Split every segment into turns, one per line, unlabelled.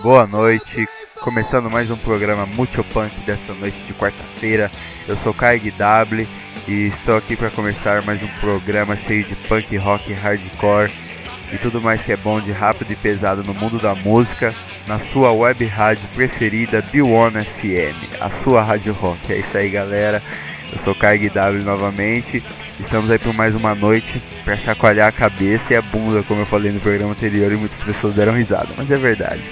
Boa noite, começando mais um programa Multipunk desta noite de quarta-feira. Eu sou Kai W e estou aqui para começar mais um programa cheio de punk rock, hardcore e tudo mais que é bom de rápido e pesado no mundo da música, na sua web rádio preferida, B1 FM, a sua rádio rock. É isso aí, galera. Eu sou Kai W novamente. Estamos aí por mais uma noite para chacoalhar a cabeça e a bunda, como eu falei no programa anterior, e muitas pessoas deram risada, mas é verdade.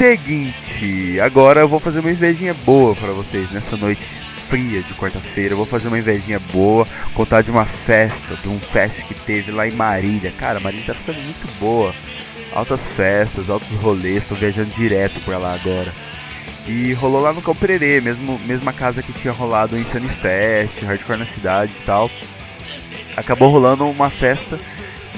Seguinte, agora eu vou fazer uma invejinha boa para vocês nessa noite fria de quarta-feira. Eu vou fazer uma invejinha boa, contar de uma festa, de um fest que teve lá em Marília. Cara, Marília tá ficando muito boa. Altas festas, altos rolês, tô viajando direto pra lá agora. E rolou lá no Campererê, mesmo mesma casa que tinha rolado em Sunnyfest, Hardcore na cidade e tal. Acabou rolando uma festa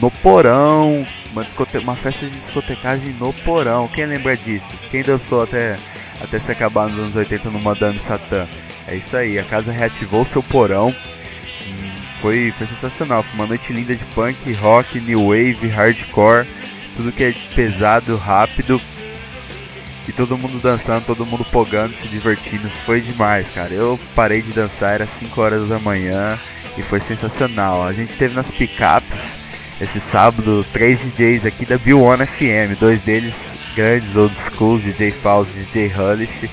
no porão, uma, uma festa de discotecagem no porão. Quem lembra disso? Quem dançou até, até se acabar nos anos 80 no Madame Satã? É isso aí, a casa reativou seu porão. Hum, foi, foi sensacional, foi uma noite linda de punk, rock, new wave, hardcore, tudo que é pesado, rápido. E todo mundo dançando, todo mundo pogando, se divertindo. Foi demais, cara. Eu parei de dançar, era 5 horas da manhã e foi sensacional. A gente teve nas picapes esse sábado três DJs aqui da Bill One FM, dois deles grandes old school, DJ Faust e DJ Hullish.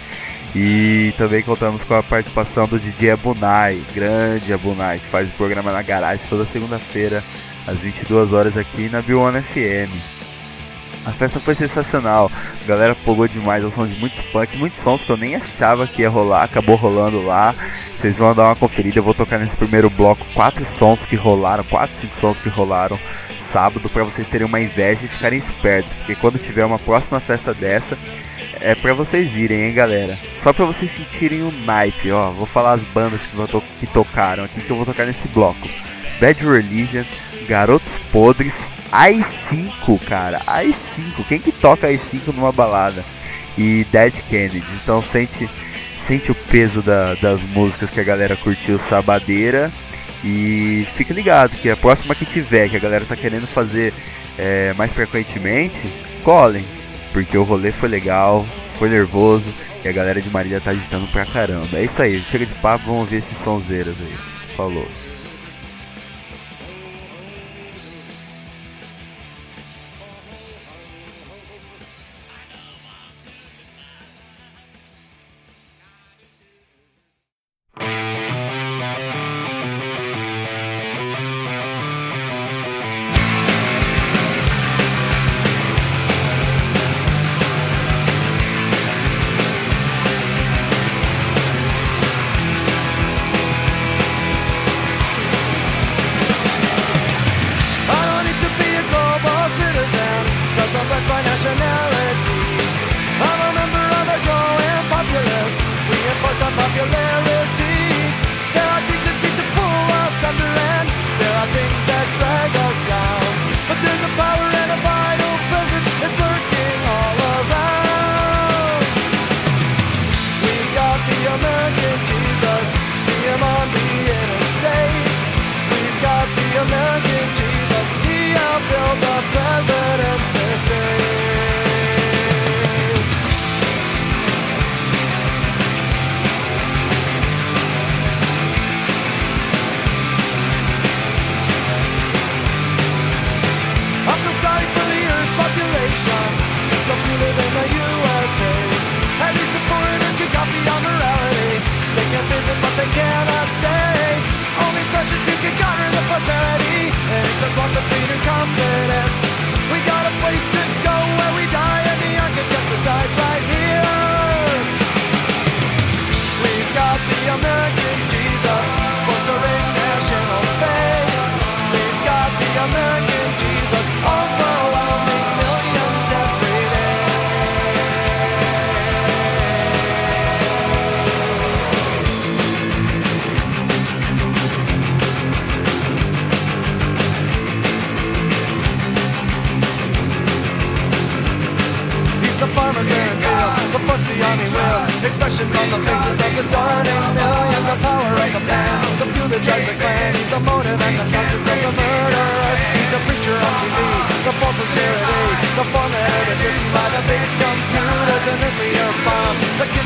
E também contamos com a participação do DJ Abunai, grande Abunai, que faz o programa na garagem toda segunda-feira, às 22 horas aqui na Bill One FM. A festa foi sensacional, a galera pogou demais, o som de muitos punk, muitos sons que eu nem achava que ia rolar, acabou rolando lá. Vocês vão dar uma conferida, eu vou tocar nesse primeiro bloco quatro sons que rolaram, quatro, cinco sons que rolaram sábado para vocês terem uma inveja e ficarem espertos, porque quando tiver uma próxima festa dessa, é para vocês irem, hein, galera. Só para vocês sentirem o naipe, ó. Vou falar as bandas que, to que tocaram aqui que eu vou tocar nesse bloco. Bad Religion, Garotos Podres, AI-5, cara. AI-5. Quem que toca AI-5 numa balada? E Dead Kennedy. Então sente, sente o peso da, das músicas que a galera curtiu sabadeira. E fica ligado que a próxima que tiver, que a galera tá querendo fazer é, mais frequentemente, colhem. Porque o rolê foi legal, foi nervoso e a galera de Marília tá agitando pra caramba. É isso aí, chega de papo, vamos ver esses sonzeiras aí. Falou.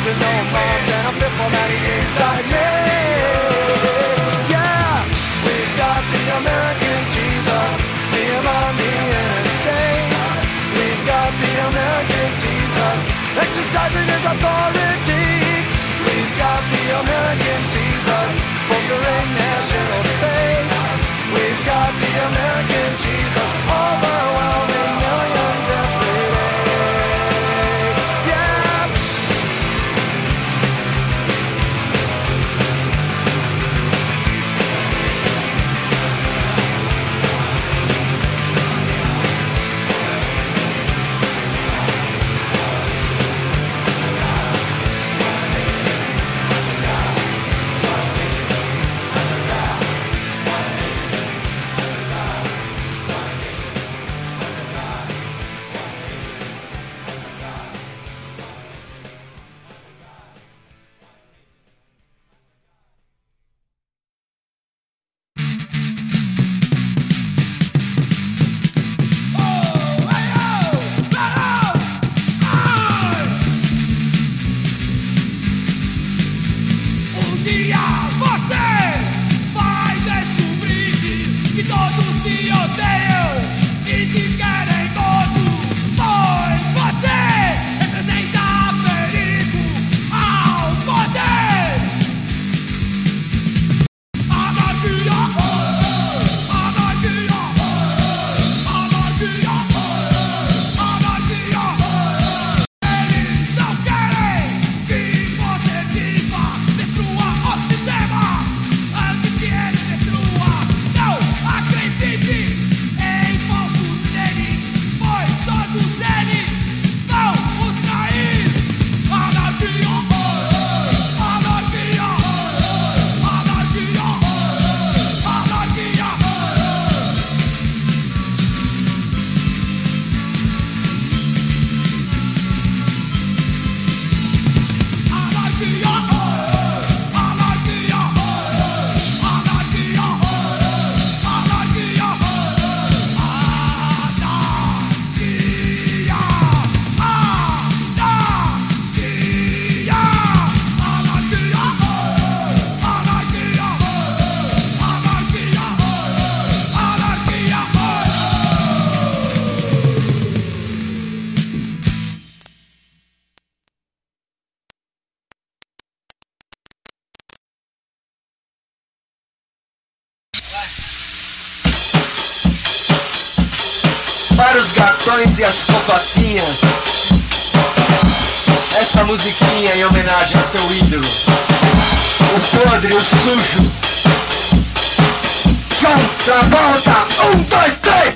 To no moms and a pitbull that is inside me. Yeah, we've got the American Jesus. See him on the interstate. We've got the American Jesus exercising his authority. We've got the American Jesus bolstering national faith. We've got the American
Essa musiquinha em homenagem ao seu ídolo. O podre, o sujo. John Travolta Um, dois, três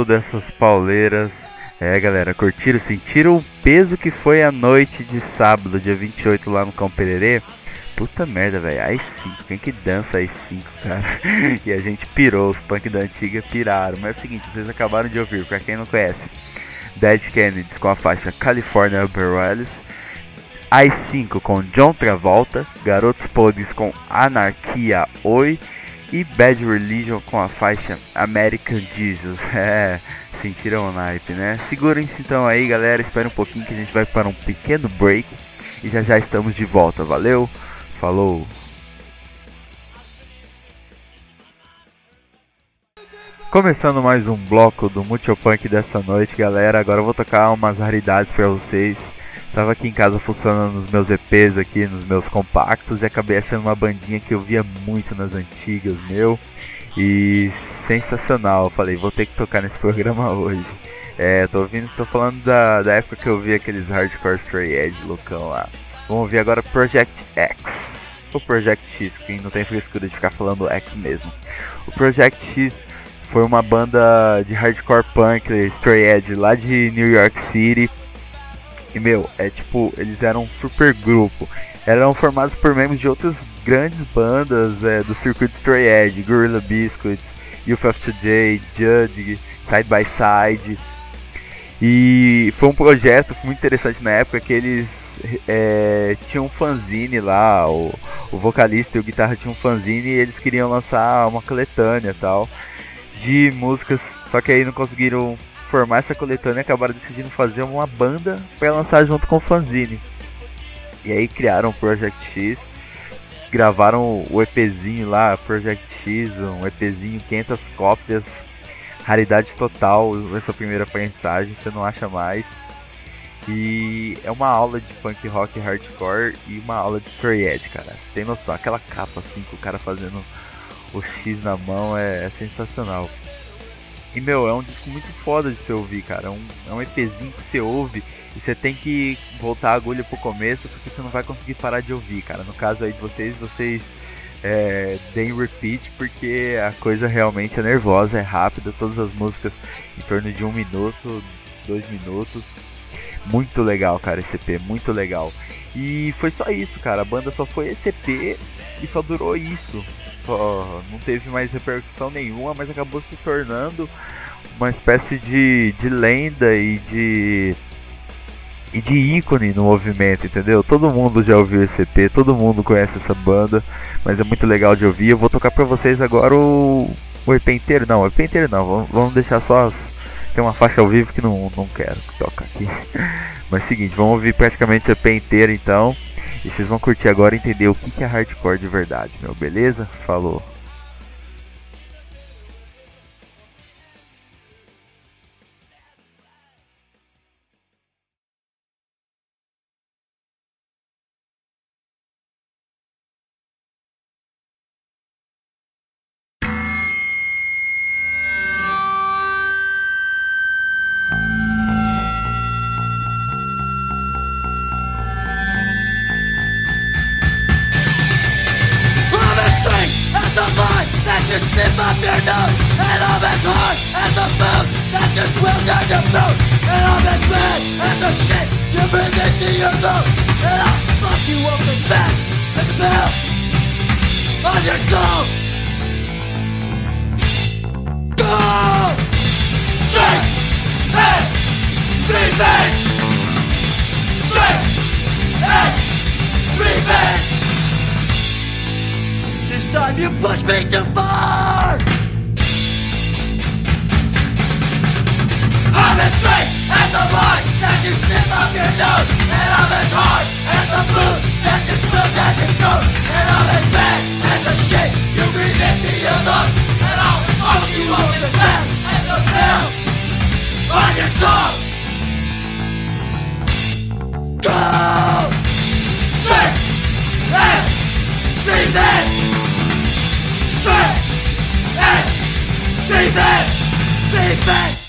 Voltando dessas pauleiras. É, galera, curtiram, sentiram o peso que foi a noite de sábado, dia 28, lá no Cão Pererê? Puta merda, velho. Ai 5, quem que dança ai 5, cara? e a gente pirou, os punk da antiga piraram. Mas é o seguinte, vocês acabaram de ouvir, pra quem não conhece, Dead Kennedys com a faixa California Umbrellas. ai 5 com John Travolta, Garotos Podres com Anarquia Oi e Bad Religion com a faixa American Jesus. É, sentiram o naipe, né? Segurem-se então aí, galera. Espera um pouquinho que a gente vai para um pequeno break e já já estamos de volta. Valeu, falou. Começando mais um bloco do Multipunk dessa noite, galera. Agora eu vou tocar umas raridades para vocês. Tava aqui em casa funcionando nos meus EPs aqui, nos meus compactos e acabei achando uma bandinha que eu via muito nas antigas, meu. E sensacional, eu falei, vou ter que tocar nesse programa hoje. É, tô ouvindo, tô falando da, da época que eu vi aqueles hardcore stray edge loucão lá. Vamos ouvir agora Project X. O Project X, que não tem frescura de ficar falando X mesmo. O Project X foi uma banda de hardcore punk, stray edge lá de New York City. E meu, é tipo, eles eram um super grupo. Eram formados por membros de outras grandes bandas é, do circuito Stray Edge, Gorilla Biscuits, Youth of Today, Judge, Side by Side. E foi um projeto muito interessante na época que eles é, tinham um fanzine lá, o, o vocalista e o guitarra tinham um fanzine e eles queriam lançar uma coletânea tal de músicas, só que aí não conseguiram formar essa coletânea acabaram decidindo fazer uma banda para lançar junto com o fanzine. E aí criaram o Project X. gravaram o EPzinho lá, Project X, um EPzinho, 500 cópias, raridade total, essa primeira prensagem, você não acha mais. E é uma aula de punk rock hardcore e uma aula de Stray Edge, cara. Você tem noção, aquela capa assim com o cara fazendo o X na mão é, é sensacional. E meu, é um disco muito foda de você ouvir, cara. É um, é um EPzinho que você ouve e você tem que voltar a agulha pro começo porque você não vai conseguir parar de ouvir, cara. No caso aí de vocês, vocês é, deem repeat porque a coisa realmente é nervosa, é rápida. Todas as músicas em torno de um minuto, dois minutos. Muito legal, cara, esse EP, muito legal. E foi só isso, cara. A banda só foi esse EP e só durou isso. Só não teve mais repercussão nenhuma, mas acabou se tornando uma espécie de, de lenda e de e de ícone no movimento, entendeu? Todo mundo já ouviu esse EP, todo mundo conhece essa banda, mas é muito legal de ouvir. Eu vou tocar pra vocês agora o, o EP inteiro, não, o EP inteiro não, vamos, deixar só as. Tem uma faixa ao vivo que não, não quero que toca aqui. Mas seguinte, vamos ouvir praticamente o EP inteiro então. E vocês vão curtir agora entender o que que é hardcore de verdade, meu, beleza? Falou.
Up your nose And I'm as hard as a boot that just will down your throat And I'm as bad as the shit you breathe into your throat And I'll fuck you up as bad as a pill on your toe Go! Straight and revenge Straight and revenge time you push me too far I'm as straight as a line that you snip up your nose And I'm as hard as a boot that you spill down your throat And I'm as bad as the shit you breathe into your lungs And I'll fuck you up as fast as the pill on your tongue Go! Straight and revenge Straight. Edge Revenge Revenge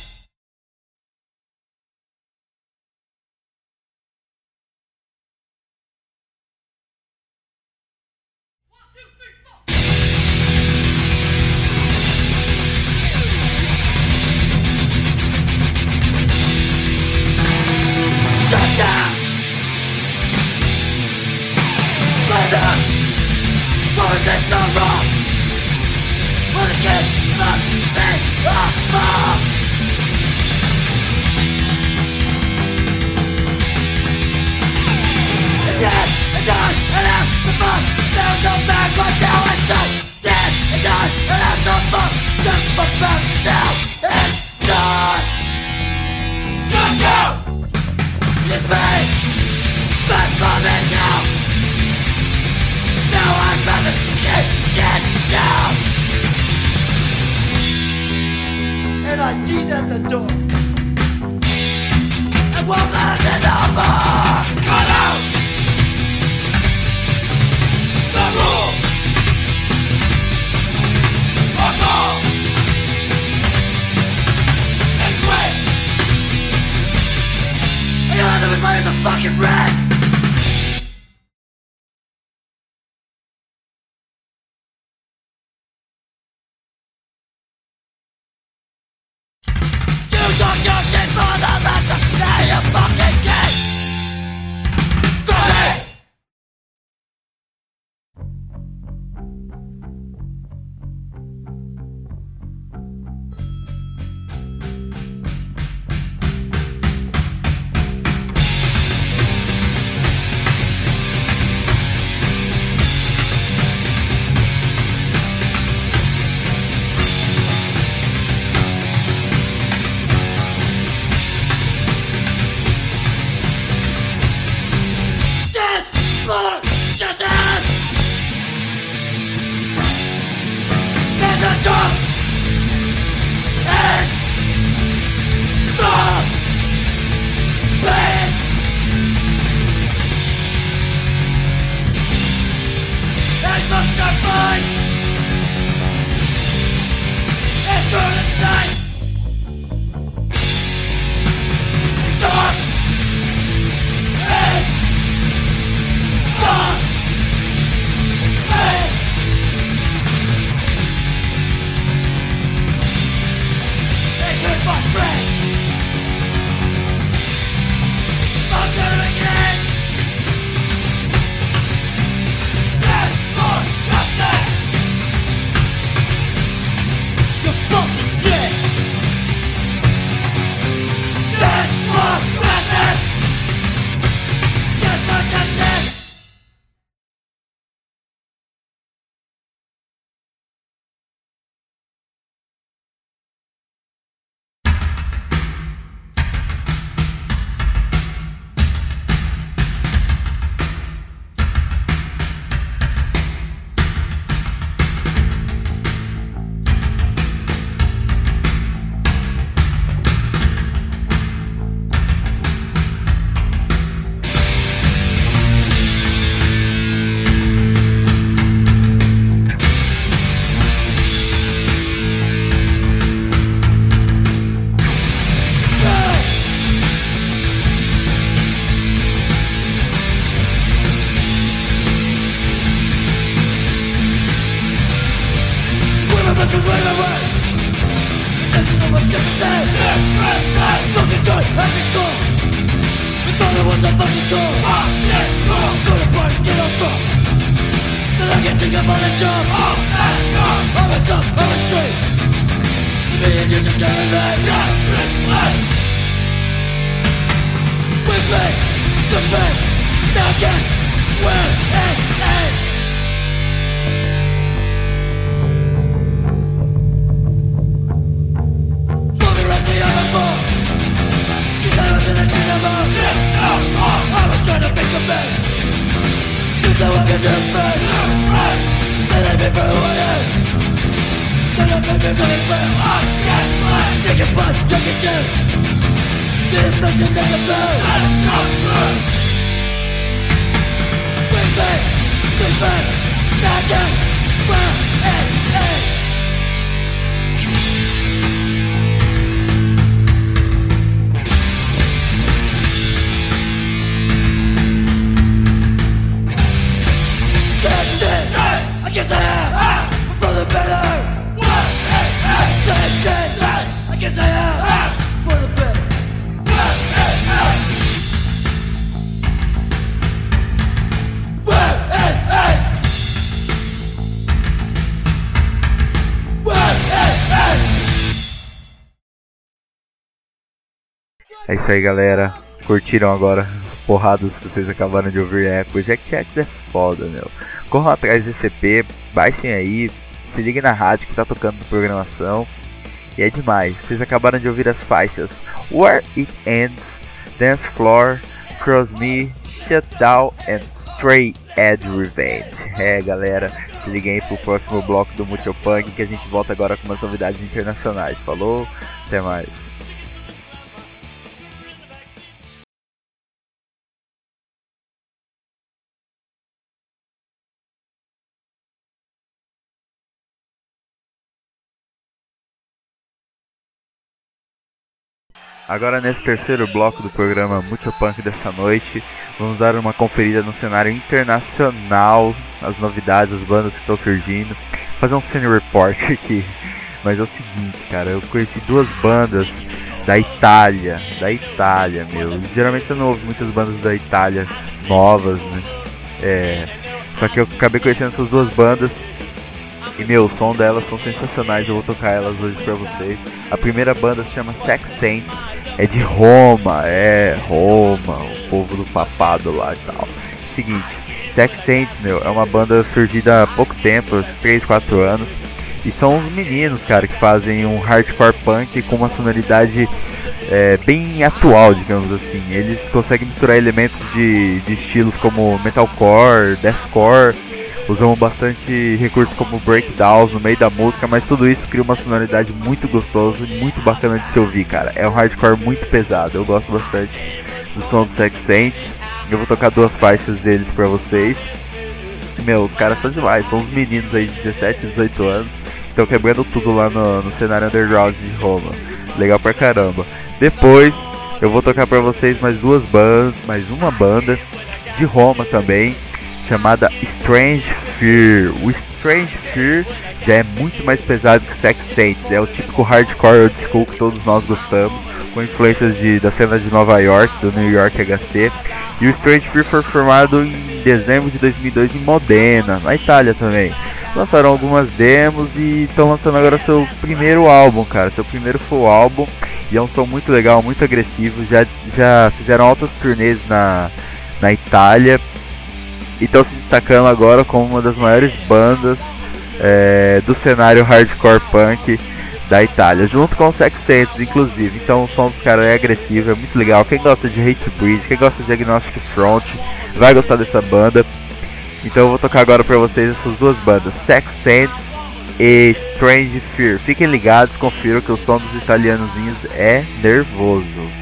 Then I get sick of all the jump. I was up, I was straight. Me and you just can't relate. With me, just me. Now get where it is. Mommy right the other ball. You got into the shit about shit I was trying to make a bed. No one can do things They let me for who I am They don't make me feel I can't sleep They can fight, they can kill The impression they can feel Let it come through Bring me, bring me Magic, round
É isso aí, galera. Curtiram agora porradas que vocês acabaram de ouvir? É, o Jack Chats é foda, meu. Corram atrás desse EP, baixem aí, se liguem na rádio que tá tocando na programação. E é demais. Vocês acabaram de ouvir as faixas Where It Ends, Dance Floor, Cross Me, Shutdown and Stray Edge Revenge. É, galera, se liguem aí pro próximo bloco do Multipunk que a gente volta agora com umas novidades internacionais. Falou, até mais. Agora nesse terceiro bloco do programa Multipunk dessa noite, vamos dar uma conferida no cenário internacional, as novidades, as bandas que estão surgindo, fazer um senior report aqui. Mas é o seguinte, cara, eu conheci duas bandas da Itália, da Itália, meu. Geralmente você não ouve muitas bandas da Itália novas, né? É, só que eu acabei conhecendo essas duas bandas e meu, o som delas são sensacionais, eu vou tocar elas hoje pra vocês. A primeira banda se chama Sex Saints, é de Roma, é Roma, o povo do papado lá e tal. Seguinte, Sex Saints, meu, é uma banda surgida há pouco tempo, uns 3, 4 anos. E são uns meninos, cara, que fazem um hardcore punk com uma sonoridade é, bem atual, digamos assim. Eles conseguem misturar elementos de, de estilos como metalcore, deathcore, usam bastante recursos como breakdowns no meio da música, mas tudo isso cria uma sonoridade muito gostosa e muito bacana de se ouvir, cara. É um hardcore muito pesado, eu gosto bastante do som do Sex Saints. Eu vou tocar duas faixas deles pra vocês. Meu, os caras são demais, são uns meninos aí de 17, 18 anos, estão quebrando tudo lá no, no cenário underground de Roma. Legal pra caramba. Depois eu vou tocar pra vocês mais duas bandas, mais uma banda de Roma também, chamada Strange Fear. O Strange Fear já é muito mais pesado que Sex Saints, é o típico hardcore old school que todos nós gostamos, com influências de, da cena de Nova York, do New York HC. E o Strange Fear foi formado em dezembro de 2002 em Modena, na Itália também. Lançaram algumas demos e estão lançando agora seu primeiro álbum, cara, seu primeiro full álbum. E é um som muito legal, muito agressivo. Já, já fizeram altas turnês na, na Itália e estão se destacando agora como uma das maiores bandas é, do cenário hardcore punk da Itália, junto com o Sex Saints, inclusive. Então o som dos caras é agressivo, é muito legal. Quem gosta de Hate Breed, quem gosta de Agnostic Front, vai gostar dessa banda. Então eu vou tocar agora pra vocês essas duas bandas, Sex Saints e Strange Fear. Fiquem ligados, confiram que o som dos italianozinhos é nervoso.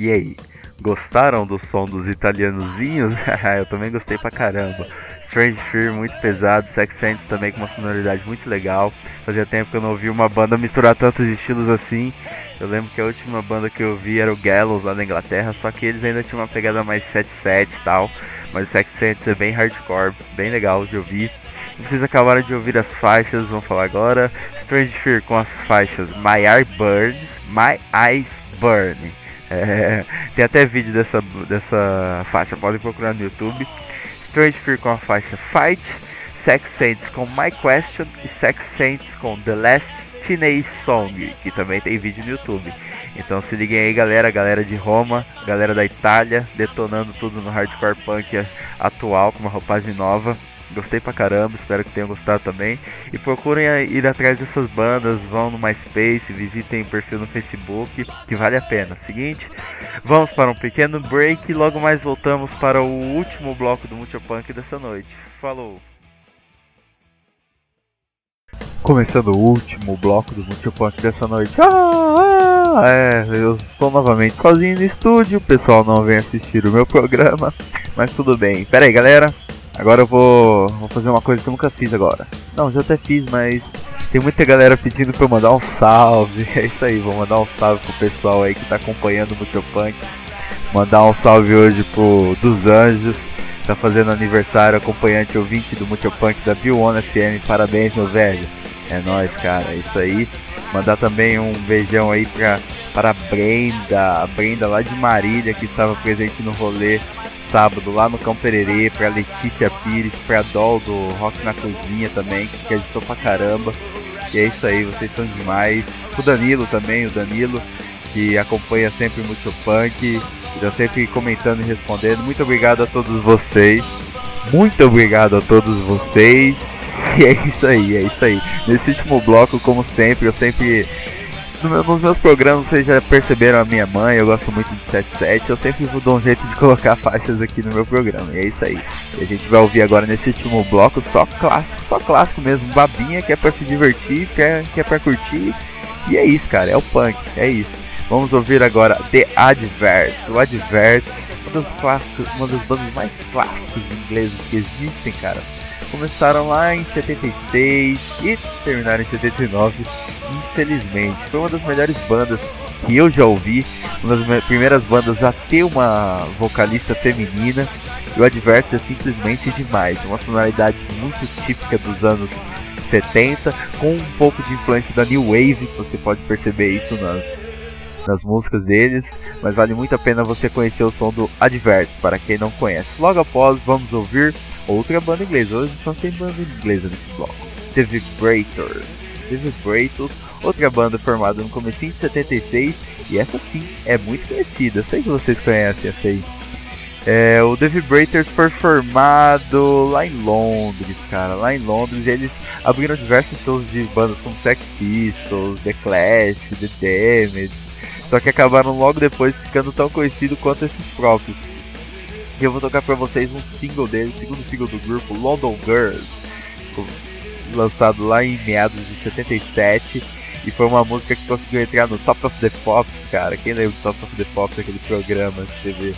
E aí? Gostaram do som dos italianozinhos? eu também gostei pra caramba. Strange Fear muito pesado, Sex Sense também com uma sonoridade muito legal. Fazia tempo que eu não ouvi uma banda misturar tantos estilos assim. Eu lembro que a última banda que eu vi era o Gallows lá na Inglaterra, só que eles ainda tinham uma pegada mais 7-7 e tal. Mas o Sex Sense é bem hardcore, bem legal de ouvir. Vocês acabaram de ouvir as faixas, vamos falar agora. Strange Fear com as faixas My Eye Burns, My Eyes Burn. É, tem até vídeo dessa, dessa faixa, podem procurar no YouTube. Strange Fear com a faixa Fight, Sex Saints com My Question e Sex Saints com The Last Teenage Song, que também tem vídeo no YouTube. Então se liguem aí, galera, galera de Roma, galera da Itália, detonando tudo no hardcore punk atual com uma roupagem nova. Gostei pra caramba, espero que tenham gostado também. E procurem ir atrás dessas bandas, vão no MySpace, visitem o perfil no Facebook, que vale a pena. Seguinte, vamos para um pequeno break e logo mais voltamos para o último bloco do Multipunk dessa noite. Falou! Começando o último bloco do Multipunk dessa noite. Ah, ah, é, eu estou novamente sozinho no estúdio, o pessoal não vem assistir o meu programa, mas tudo bem. Pera aí, galera, Agora eu vou, vou fazer uma coisa que eu nunca fiz agora. Não, já até fiz, mas tem muita galera pedindo pra eu mandar um salve. É isso aí, vou mandar um salve pro pessoal aí que tá acompanhando o Multipunk. Mandar um salve hoje pro Dos Anjos, tá fazendo aniversário, acompanhante ouvinte do Multipunk da Bill One FM. Parabéns, meu velho. É nóis, cara, é isso aí. Mandar também um beijão aí pra, para a Brenda, a Brenda lá de Marília, que estava presente no rolê sábado lá no Cão Pererê, pra Letícia Pires, pra Dol do Rock na Cozinha também, que acreditou pra caramba. E é isso aí, vocês são demais. O Danilo também, o Danilo, que acompanha sempre o Multipunk, está sempre comentando e respondendo. Muito obrigado a todos vocês. Muito obrigado a todos vocês. E é isso aí, é isso aí. Nesse último bloco, como sempre, eu sempre nos meus programas vocês já perceberam a minha mãe, eu gosto muito de 77, eu sempre dou um jeito de colocar faixas aqui no meu programa, e é isso aí. E a gente vai ouvir agora nesse último bloco só clássico, só clássico mesmo, babinha que é pra se divertir, que é, que é pra curtir, e é isso, cara, é o punk, é isso. Vamos ouvir agora The Adverts. O Adverts, uma das, clássicos, uma das bandas mais clássicas inglesas que existem, cara começaram lá em 76 e terminaram em 79, infelizmente. Foi uma das melhores bandas que eu já ouvi, uma das primeiras bandas a ter uma vocalista feminina. E o Adverts é simplesmente demais, uma sonoridade muito típica dos anos 70, com um pouco de influência da New Wave, você pode perceber isso nas, nas músicas deles, mas vale muito a pena você conhecer o som do Adverts, para quem não conhece. Logo após, vamos ouvir outra banda inglesa. Hoje só tem banda inglesa nesse bloco. The Vibrators. The Vibrators, outra banda formada no começo de 76 e essa sim é muito conhecida. Sei que vocês conhecem essa aí. É, o The Vibrators foi formado lá em Londres, cara. Lá em Londres eles abriram diversos shows de bandas como Sex Pistols, The Clash, The Damned. Só que acabaram logo depois ficando tão conhecidos quanto esses próprios. E eu vou tocar pra vocês um single deles, segundo single do grupo, London Girls, lançado lá em meados de 77. E foi uma música que conseguiu entrar no Top of the Pops, cara. Quem lembra do Top of the Pops, aquele programa de TV?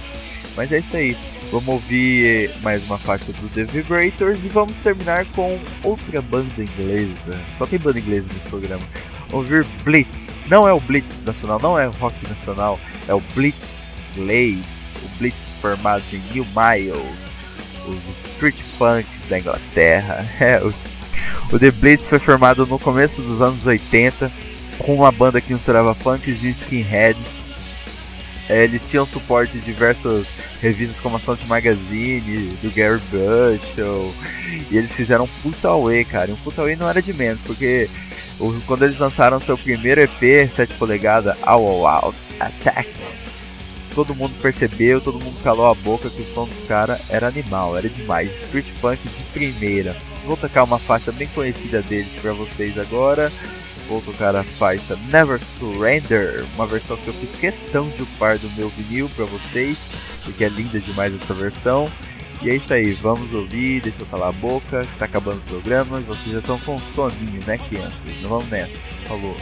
Mas é isso aí. Vamos ouvir mais uma faixa do The Vibrators e vamos terminar com outra banda inglesa. Só tem banda inglesa nesse programa. Ouvir Blitz. Não é o Blitz nacional, não é o rock nacional, é o Blitz inglês o Blitz formado em New Miles, os Street Punks da Inglaterra. É, os, o The Blitz foi formado no começo dos anos 80 com uma banda que misturava punks e skinheads. É, eles tinham suporte de diversas revistas como a Sound Magazine, do Gary Bushel, e eles fizeram um puta away, cara. E um puta away não era de menos, porque quando eles lançaram seu primeiro EP, 7 polegadas, All, All Out Attack, todo mundo percebeu, todo mundo calou a boca que o som dos caras era animal, era demais. Street Punk de primeira. Vou tocar uma faixa bem conhecida deles para vocês agora. Vou tocar a faixa Never Surrender, uma versão que eu fiz questão de upar do meu vinil para vocês, porque é linda demais essa versão. E é isso aí, vamos ouvir, deixa eu calar a boca, tá acabando o programa, vocês já estão com soninho, né crianças? Não vamos nessa. Falou.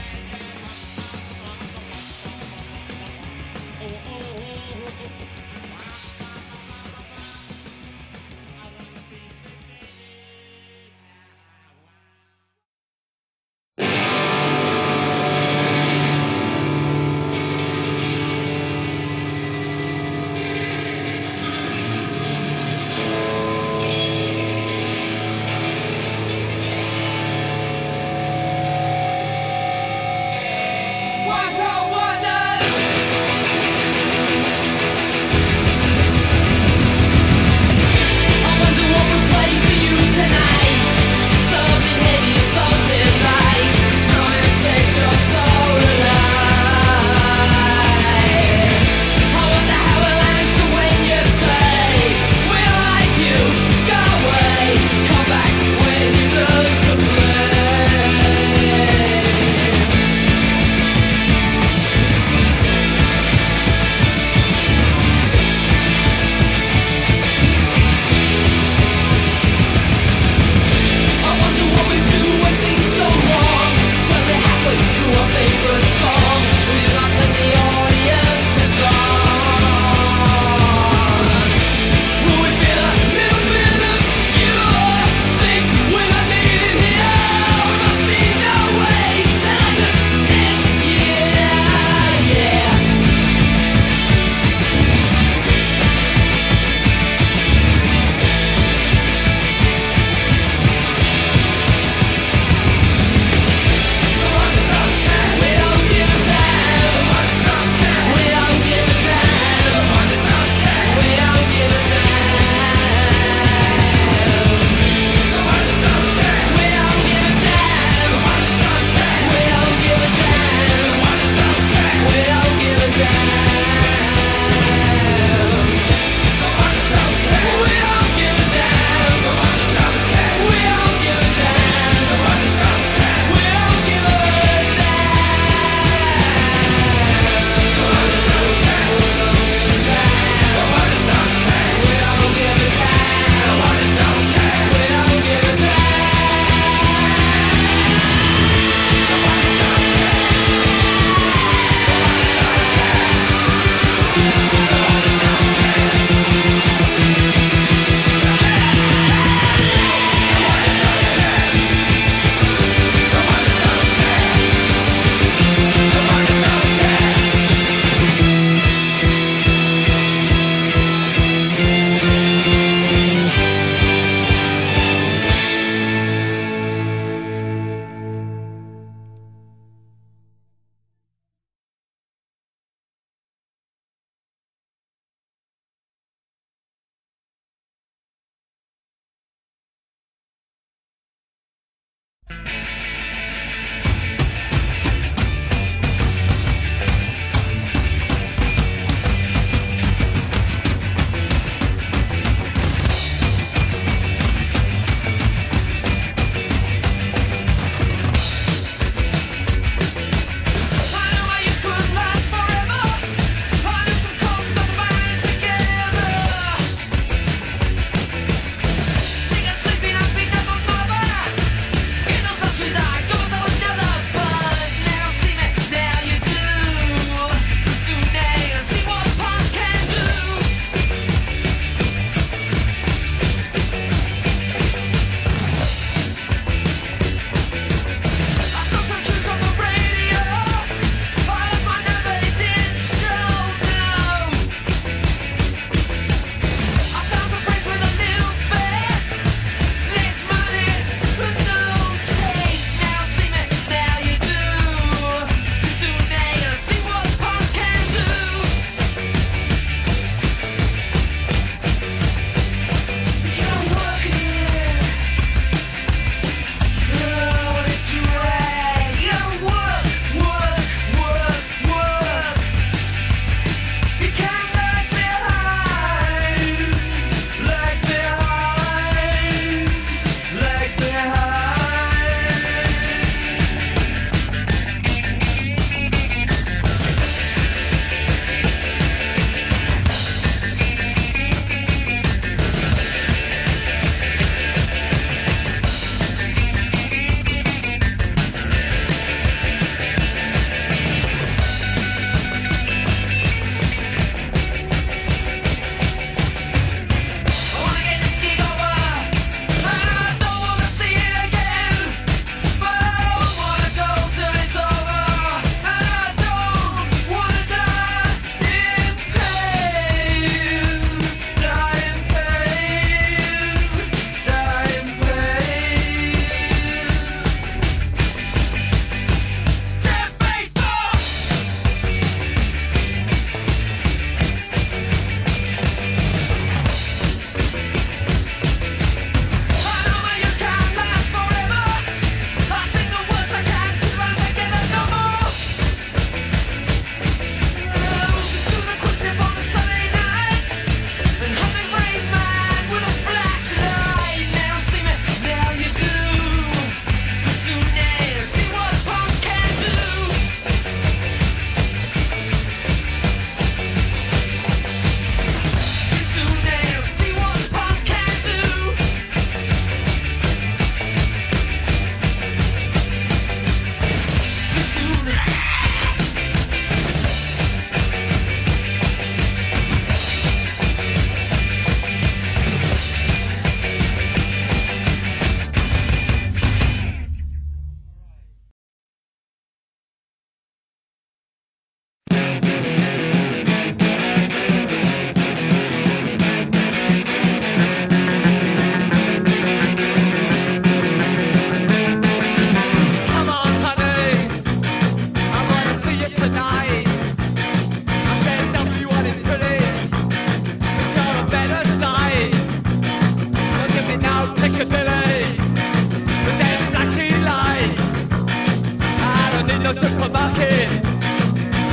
for back in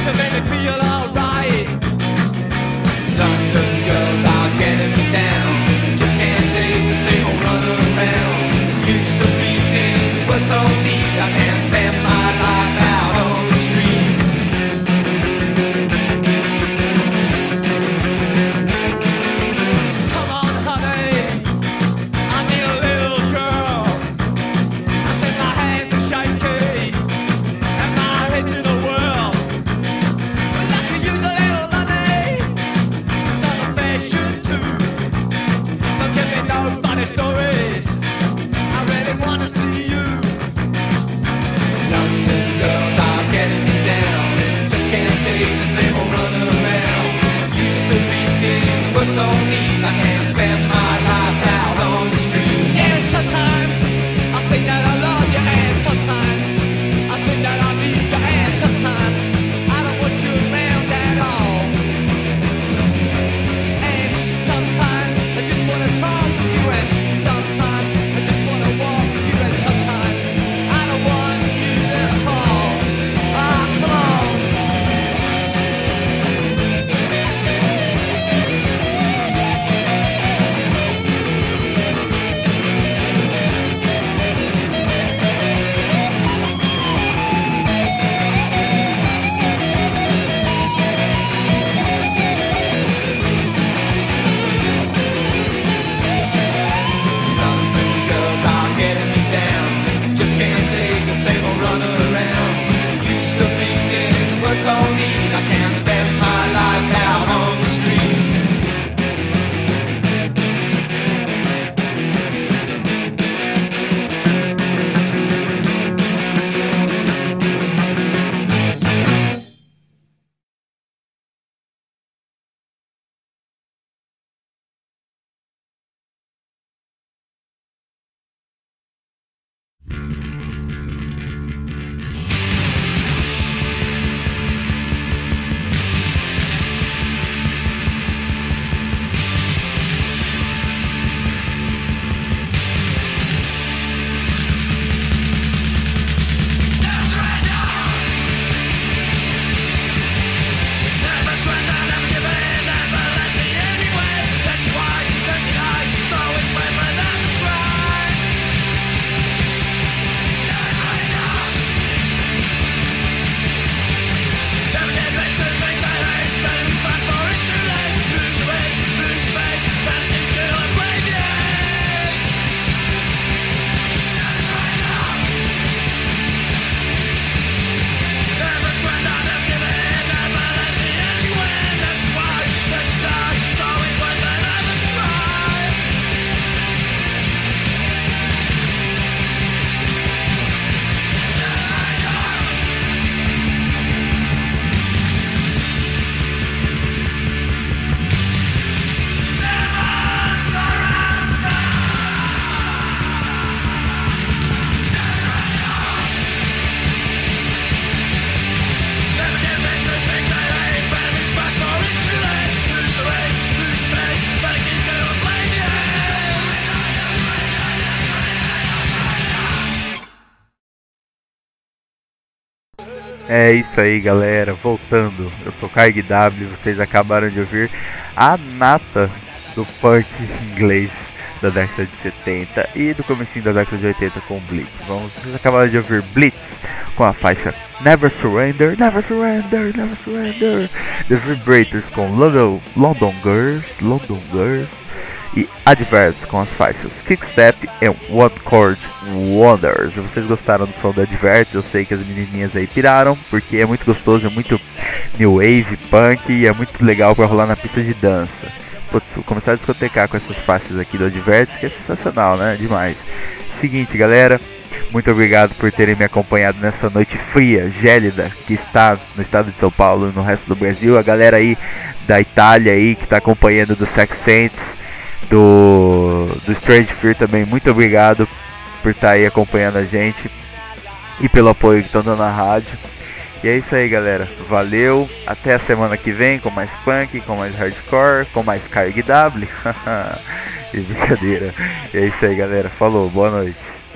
to make me feel alright. É isso aí, galera. Voltando, eu sou Kaig W. Vocês acabaram de ouvir a nata do punk inglês da década de 70 e do comecinho da década de 80 com Blitz. Vamos, vocês acabaram de ouvir Blitz com a faixa Never Surrender, Never Surrender, Never Surrender. The Vibrators com London, London Girls, London Girls e Adverts com as faixas Kickstep e One Chord Wonders. Vocês gostaram do som da Adverts? Eu sei que as menininhas aí piraram, porque é muito gostoso, é muito new wave, punk e é muito legal para rolar na pista de dança. Putz, começar a discotecar com essas faixas aqui do Adverts, que é sensacional, né? Demais. Seguinte, galera, muito obrigado por terem me acompanhado nessa noite fria, gélida, que está no estado de São Paulo e no resto do Brasil. A galera aí da Itália aí que está acompanhando do Sex Saints, do, do Strange Fear também, muito obrigado por estar aí acompanhando a gente e pelo apoio que estão dando na rádio. E é isso aí, galera. Valeu. Até a semana que vem com mais punk, com mais hardcore, com mais carg W. e brincadeira. E é isso aí, galera. Falou. Boa noite.